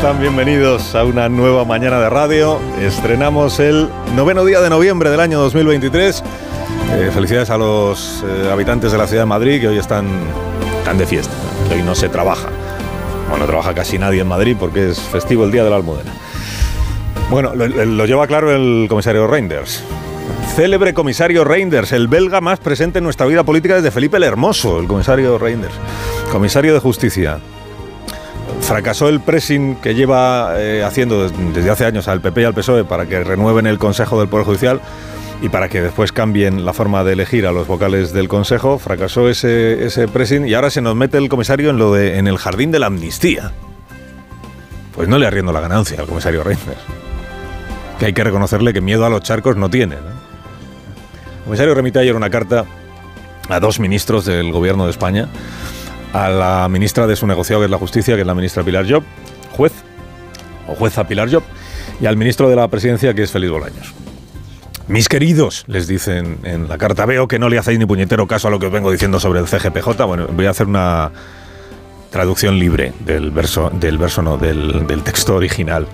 están? Bienvenidos a una nueva mañana de radio. Estrenamos el noveno día de noviembre del año 2023. Eh, felicidades a los eh, habitantes de la ciudad de Madrid que hoy están, tan de fiesta, que hoy no se trabaja. Bueno, trabaja casi nadie en Madrid porque es festivo el Día de la Almudena. Bueno, lo, lo lleva claro el comisario Reinders. Célebre comisario Reinders, el belga más presente en nuestra vida política desde Felipe el Hermoso, el comisario Reinders. Comisario de Justicia, fracasó el pressing que lleva eh, haciendo desde hace años al PP y al PSOE para que renueven el Consejo del Poder Judicial y para que después cambien la forma de elegir a los vocales del Consejo, fracasó ese, ese pressing y ahora se nos mete el comisario en lo de en el jardín de la amnistía. Pues no le arriendo la ganancia al comisario Reinders. Que hay que reconocerle que miedo a los charcos no tiene. El comisario remite ayer una carta a dos ministros del gobierno de España a la ministra de su negociado, que es la justicia, que es la ministra Pilar Job, juez, o jueza Pilar Job, y al ministro de la presidencia, que es Félix Bolaños. Mis queridos, les dicen en la carta, veo que no le hacéis ni puñetero caso a lo que os vengo diciendo sobre el CGPJ. Bueno, voy a hacer una traducción libre del verso, del verso no, del, del texto original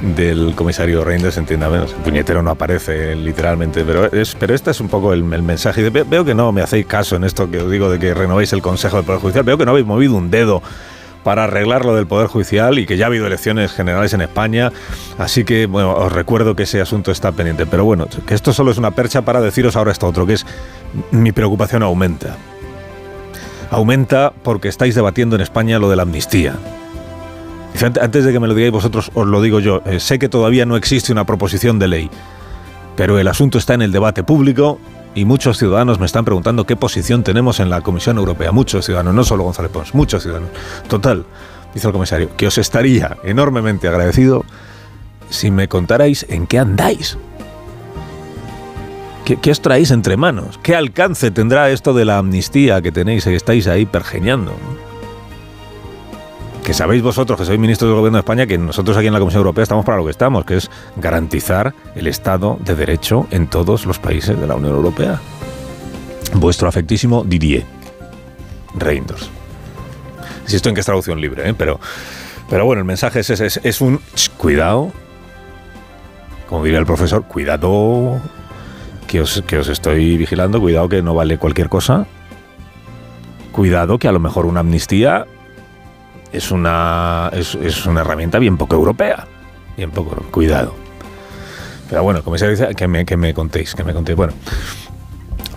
del comisario Reinders, entiéndame, el puñetero no aparece literalmente, pero, es, pero este es un poco el, mensaje. Veo que no me hacéis caso en esto que os digo de que renovéis el Consejo del Poder Judicial, veo que no habéis movido un dedo para arreglar lo del Poder Judicial y que ya ha habido elecciones generales en España, así que bueno, os recuerdo que ese asunto está pendiente, pero bueno, que esto solo es una percha para deciros ahora esto otro, que es mi preocupación aumenta. Aumenta porque estáis debatiendo en España lo de la amnistía. Antes de que me lo digáis vosotros, os lo digo yo. Eh, sé que todavía no existe una proposición de ley, pero el asunto está en el debate público y muchos ciudadanos me están preguntando qué posición tenemos en la Comisión Europea. Muchos ciudadanos, no solo González Pons, muchos ciudadanos. Total, dice el comisario, que os estaría enormemente agradecido si me contarais en qué andáis. ¿Qué, ¿Qué, os traéis entre manos? ¿Qué alcance tendrá esto de la amnistía que tenéis y estáis ahí pergeñando? Que sabéis vosotros, que sois ministros del Gobierno de España, que nosotros aquí en la Comisión Europea estamos para lo que estamos, que es garantizar el Estado de Derecho en todos los países de la Unión Europea. Vuestro afectísimo Didier Reinders. Insisto en que es traducción libre, ¿eh? pero, pero bueno, el mensaje es, es, es un cuidado, como diría el profesor, cuidado que os, que os estoy vigilando, cuidado que no vale cualquier cosa, cuidado que a lo mejor una amnistía es una, es, es, una herramienta bien poco europea. Bien poco, cuidado. Pero bueno, comisario que me, que me contéis, que me contéis. Bueno,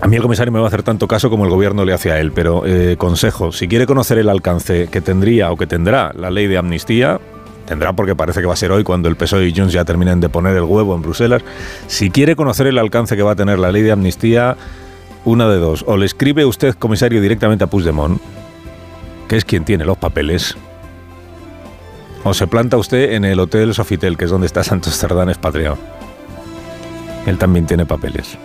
a mí el comisario me va a hacer tanto caso como el gobierno le hace a él, pero eh, consejo, si quiere conocer el alcance que tendría o que tendrá la ley de amnistía, tendrá porque parece que va a ser hoy cuando el PSOE y Junts ya terminen de poner el huevo en Bruselas, si quiere conocer el alcance que va a tener la ley de amnistía, una de dos, o le escribe usted, comisario, directamente a Puigdemont, que es quien tiene los papeles, o se planta usted en el Hotel Sofitel, que es donde está Santos Cerdán expatriado. Él también tiene papeles.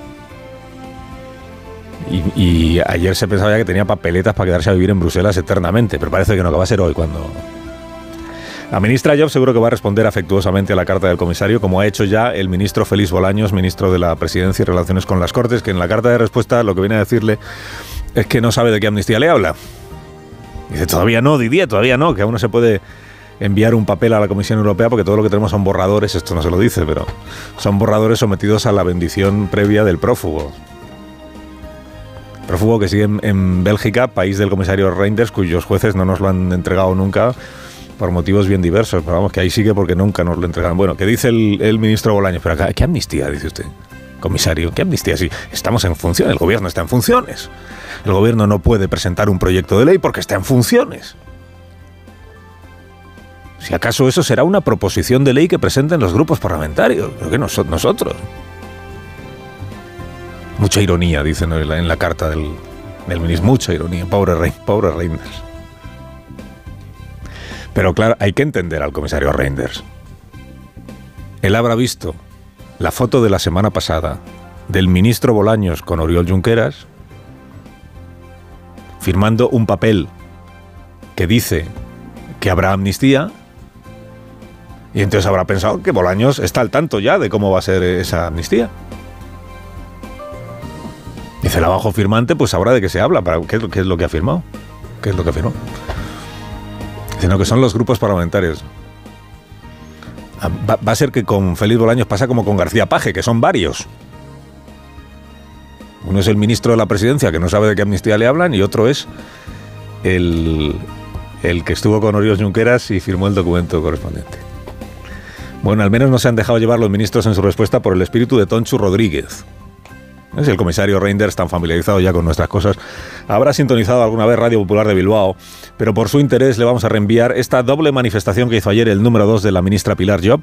Y, ayer se pensaba que tenía papeletas para quedarse a vivir en Bruselas eternamente, pero parece que no, que va a ser hoy cuando... La ministra Job seguro que va a responder afectuosamente a la carta del comisario, como ha hecho ya el ministro Félix Bolaños, ministro de la Presidencia y Relaciones con las Cortes, que en la carta de respuesta lo que viene a decirle es que no sabe de qué amnistía le habla. Dice, todavía no, Didier, todavía no, que aún no se puede enviar un papel a la Comisión Europea porque todo lo que tenemos son borradores, esto no se lo dice, pero son borradores sometidos a la bendición previa del prófugo. Prófugo que sigue en, Bélgica, país del comisario Reinders, cuyos jueces no nos lo han entregado nunca por motivos bien diversos, pero vamos, que ahí sigue porque nunca nos lo entregaron. Bueno, ¿qué dice el, ministro Bolaños? Pero ¿qué amnistía, dice usted? Comisario, ¿qué amnistía? Sí, estamos en función, el gobierno está en funciones. El gobierno no puede presentar un proyecto de ley porque está en funciones. Si acaso eso será una proposición de ley que presenten los grupos parlamentarios, pero nosotros. Mucha ironía, dicen en la, en la carta del, del, ministro, mucha ironía, pobre, rey, pobre Reinders. Pero claro, hay que entender al comisario Reinders. Él habrá visto la foto de la semana pasada del ministro Bolaños con Oriol Junqueras firmando un papel que dice que habrá amnistía y entonces habrá pensado que Bolaños está al tanto ya de cómo va a ser esa amnistía. Dice el abajo firmante, pues sabrá de qué se habla, para qué, es lo que ha firmado. ¿Qué es lo que ha firmado? Sino que son los grupos parlamentarios. Va, va a ser que con Félix Bolaños pasa como con García Paje, que son varios. Uno es el ministro de la presidencia, que no sabe de qué amnistía le hablan, y otro es el, el que estuvo con Oriol Junqueras y firmó el documento correspondiente. Bueno, al menos no se han dejado llevar los ministros en su respuesta por el espíritu de Tonchu Rodríguez. Es el comisario Reinders, tan familiarizado ya con nuestras cosas, habrá sintonizado alguna vez Radio Popular de Bilbao, pero por su interés le vamos a reenviar esta doble manifestación que hizo ayer el número 2 de la ministra Pilar Job.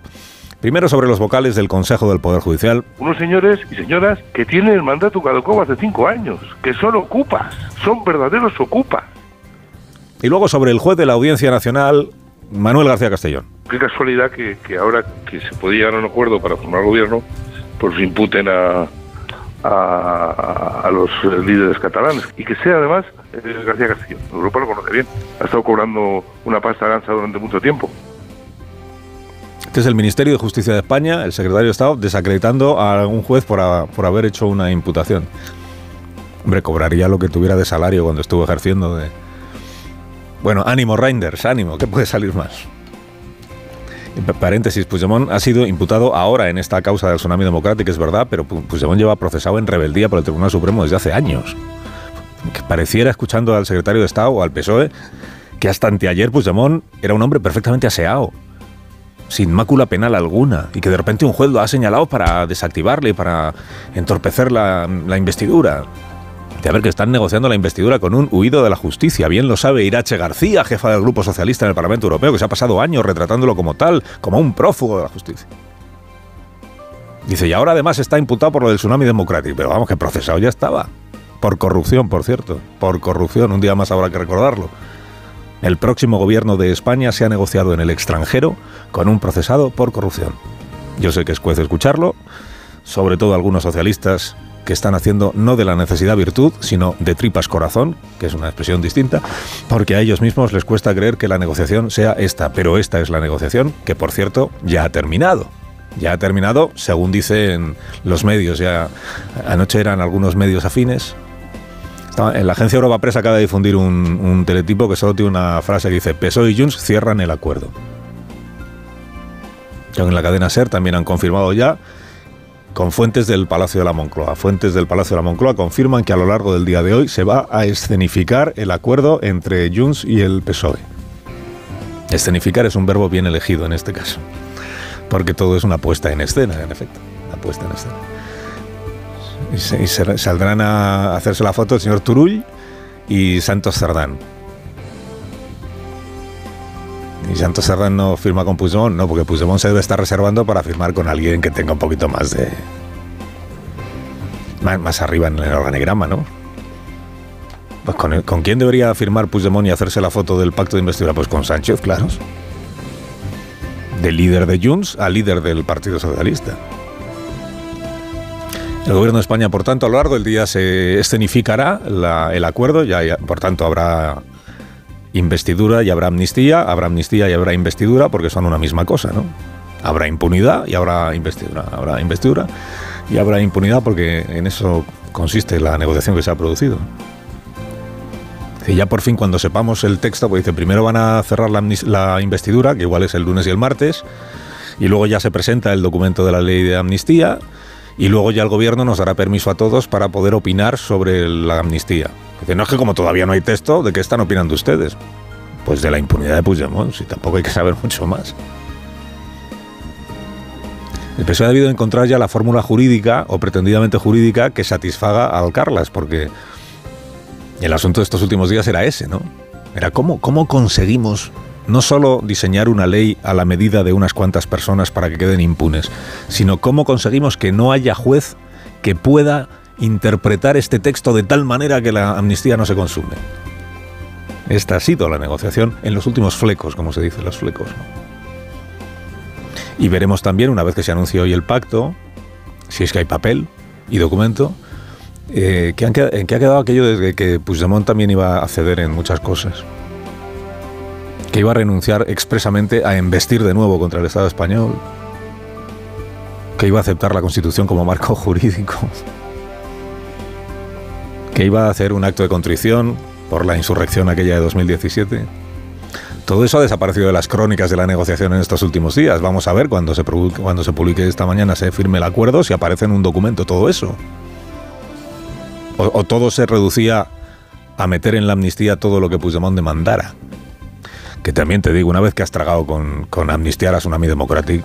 Primero sobre los vocales del Consejo del Poder Judicial. Unos señores y señoras que tienen el mandato caducado hace cinco años, que son ocupas, son verdaderos ocupas. Y luego sobre el juez de la Audiencia Nacional, Manuel García Castellón. Qué casualidad que, que ahora que se podía llegar a un acuerdo para formar gobierno, pues imputen a, a, los líderes catalanes y que sea además eh, García Castillo. Europa lo conoce bien. Ha estado cobrando una pasta gansa durante mucho tiempo. Este es el Ministerio de Justicia de España, el secretario de Estado, desacreditando a un juez por, por haber hecho una imputación. Hombre, cobraría lo que tuviera de salario cuando estuvo ejerciendo de... Bueno, ánimo, Reinders, ánimo, ¿qué puede salir más? Paréntesis, Puigdemont ha sido imputado ahora en esta causa del tsunami democrático, es verdad, pero Puigdemont lleva procesado en rebeldía por el Tribunal Supremo desde hace años. Que pareciera, escuchando al secretario de Estado o al PSOE, que hasta anteayer Puigdemont era un hombre perfectamente aseado, sin mácula penal alguna, y que de repente un juez lo ha señalado para desactivarle, para entorpecer la investidura. De a ver que están negociando la investidura con un huido de la justicia. Bien lo sabe Irache García, jefa del Grupo Socialista en el Parlamento Europeo, que se ha pasado años retratándolo como tal, como un prófugo de la justicia. Dice, y ahora además está imputado por lo del tsunami democrático. Pero vamos, que procesado ya estaba. Por corrupción, por cierto. Por corrupción, un día más habrá que recordarlo. El próximo gobierno de España se ha negociado en el extranjero con un procesado por corrupción. Yo sé que es juez escucharlo, sobre todo algunos socialistas que están haciendo no de la necesidad virtud, sino de tripas corazón, que es una expresión distinta, porque a ellos mismos les cuesta creer que la negociación sea esta, pero esta es la negociación que, por cierto, ya ha terminado. Ya ha terminado, según dicen los medios, ya anoche eran algunos medios afines. En la agencia Europa Press acaba de difundir un, teletipo que solo tiene una frase que dice PSOE y Junts cierran el acuerdo. En la cadena SER también han confirmado ya con fuentes del Palacio de la Moncloa. Fuentes del Palacio de la Moncloa confirman que a lo largo del día de hoy se va a escenificar el acuerdo entre Junts y el PSOE. Escenificar es un verbo bien elegido en este caso, porque todo es una puesta en escena, en efecto, en escena. Y se, saldrán a hacerse la foto el señor Turull y Santos Cerdán. Y Santos Cerdán no firma con Puigdemont, no, porque Puigdemont se debe estar reservando para firmar con alguien que tenga un poquito más de... Más, arriba en el organigrama, ¿no? Pues con, con, quién debería firmar Puigdemont y hacerse la foto del pacto de investidura? Pues con Sánchez, claro. De líder de Junts a líder del Partido Socialista. El gobierno de España, por tanto, a lo largo del día se escenificará el acuerdo, ya, por tanto habrá investidura y habrá amnistía, habrá amnistía y habrá investidura, porque son una misma cosa, ¿no? Habrá impunidad y habrá investidura, habrá investidura y habrá impunidad porque en eso consiste la negociación que se ha producido. Y ya por fin cuando sepamos el texto, pues dice, primero van a cerrar la, la investidura, que igual es el lunes y el martes, y luego ya se presenta el documento de la ley de amnistía, y luego ya el gobierno nos dará permiso a todos para poder opinar sobre la amnistía. Dice, no es que como todavía no hay texto, ¿de qué están opinando ustedes? Pues de la impunidad de Puigdemont, si tampoco hay que saber mucho más. El PSOE ha debido encontrar ya la fórmula jurídica, o pretendidamente jurídica, que satisfaga al Carlas, porque el asunto de estos últimos días era ese, ¿no? Era cómo, cómo conseguimos no solo diseñar una ley a la medida de unas cuantas personas para que queden impunes, sino cómo conseguimos que no haya juez que pueda interpretar este texto de tal manera que la amnistía no se consume. Esta ha sido la negociación en los últimos flecos, como se dice, los flecos. Y veremos también, una vez que se anuncie hoy el pacto, si es que hay papel y documento, eh, que en qué ha quedado aquello de que Puigdemont también iba a ceder en muchas cosas. Que iba a renunciar expresamente a investir de nuevo contra el Estado español. Que iba a aceptar la Constitución como marco jurídico iba a hacer un acto de contrición por la insurrección aquella de 2017. Todo eso ha desaparecido de las crónicas de la negociación en estos últimos días. Vamos a ver cuando se, cuando se publique esta mañana, se firme el acuerdo, si aparece en un documento todo eso. O, todo se reducía a meter en la amnistía todo lo que Puigdemont demandara. Que también te digo, una vez que has tragado con, con amnistiar a Tsunami Democratic,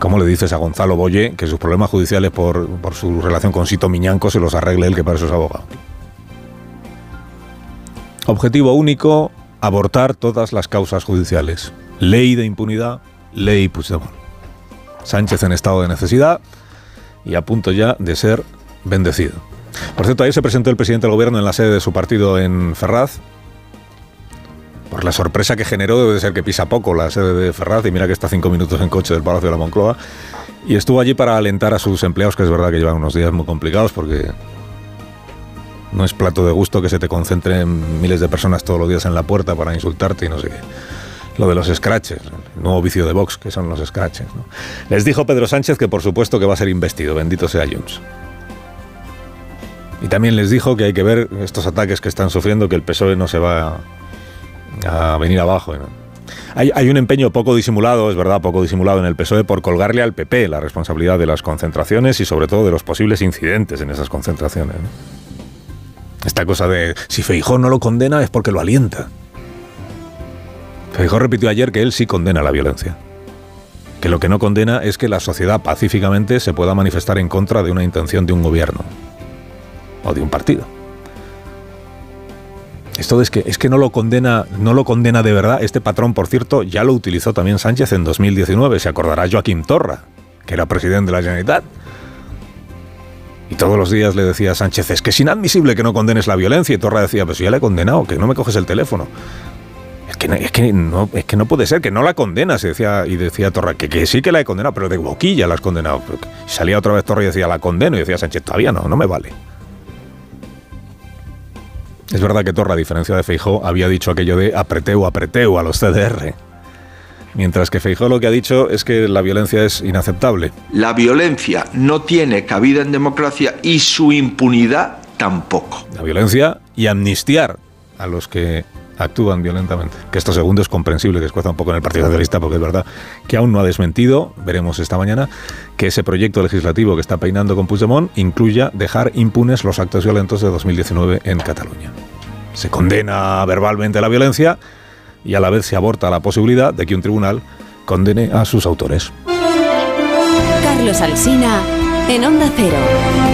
¿cómo le dices a Gonzalo Boye que sus problemas judiciales por, por su relación con Sito Miñanco se los arregle él, que para eso es abogado? Objetivo único, abortar todas las causas judiciales. Ley de impunidad, ley Puigdemont. Sánchez en estado de necesidad y a punto ya de ser bendecido. Por cierto, ayer se presentó el presidente del gobierno en la sede de su partido en Ferraz, por la sorpresa que generó, debe ser que pisa poco la sede de Ferraz, y mira que está cinco minutos en coche del Palacio de la Moncloa, y estuvo allí para alentar a sus empleados, que es verdad que llevan unos días muy complicados, porque no es plato de gusto que se te concentren miles de personas todos los días en la puerta para insultarte y no sé qué. Lo de los scratches, el nuevo vicio de Vox, que son los scratches. Les dijo Pedro Sánchez que por supuesto que va a ser investido, bendito sea Junts. Y también les dijo que hay que ver estos ataques que están sufriendo, que el PSOE no se va a venir abajo. Hay, un empeño poco disimulado, es verdad, poco disimulado en el PSOE por colgarle al PP la responsabilidad de las concentraciones y sobre todo de los posibles incidentes en esas concentraciones. Esta cosa de si Feijó no lo condena es porque lo alienta. Feijó repitió ayer que él sí condena la violencia. Que lo que no condena es que la sociedad pacíficamente se pueda manifestar en contra de una intención de un gobierno o de un partido. Esto es que, es que no lo condena, no lo condena de verdad. Este patrón, por cierto, ya lo utilizó también Sánchez en 2019. Se acordará Joaquín Torra, que era presidente de la Generalitat. Y todos los días le decía a Sánchez, es que es inadmisible que no condenes la violencia. Y Torra decía, pues ya le he condenado, que no me coges el teléfono. Es que, es que, no, es que no puede ser, que no la condenas. Y decía, y decía Torra, que, que sí que la he condenado, pero de boquilla la has condenado. Salía otra vez Torra y decía, la condeno. Y decía Sánchez, todavía no, no me vale. Es verdad que Torra, a diferencia de Feijó, había dicho aquello de apreteu, apreteu a los CDR. Mientras que Feijó lo que ha dicho es que la violencia es inaceptable. La violencia no tiene cabida en democracia y su impunidad tampoco. La violencia y amnistiar a los que actúan violentamente. Que esto segundo es comprensible, que escueza un poco en el Partido Socialista, porque es verdad que aún no ha desmentido, veremos esta mañana, que ese proyecto legislativo que está peinando con Puigdemont incluya dejar impunes los actos violentos de 2019 en Cataluña. Se condena verbalmente la violencia y a la vez se aborta la posibilidad de que un tribunal condene a sus autores. Carlos Alsina, en Onda Cero.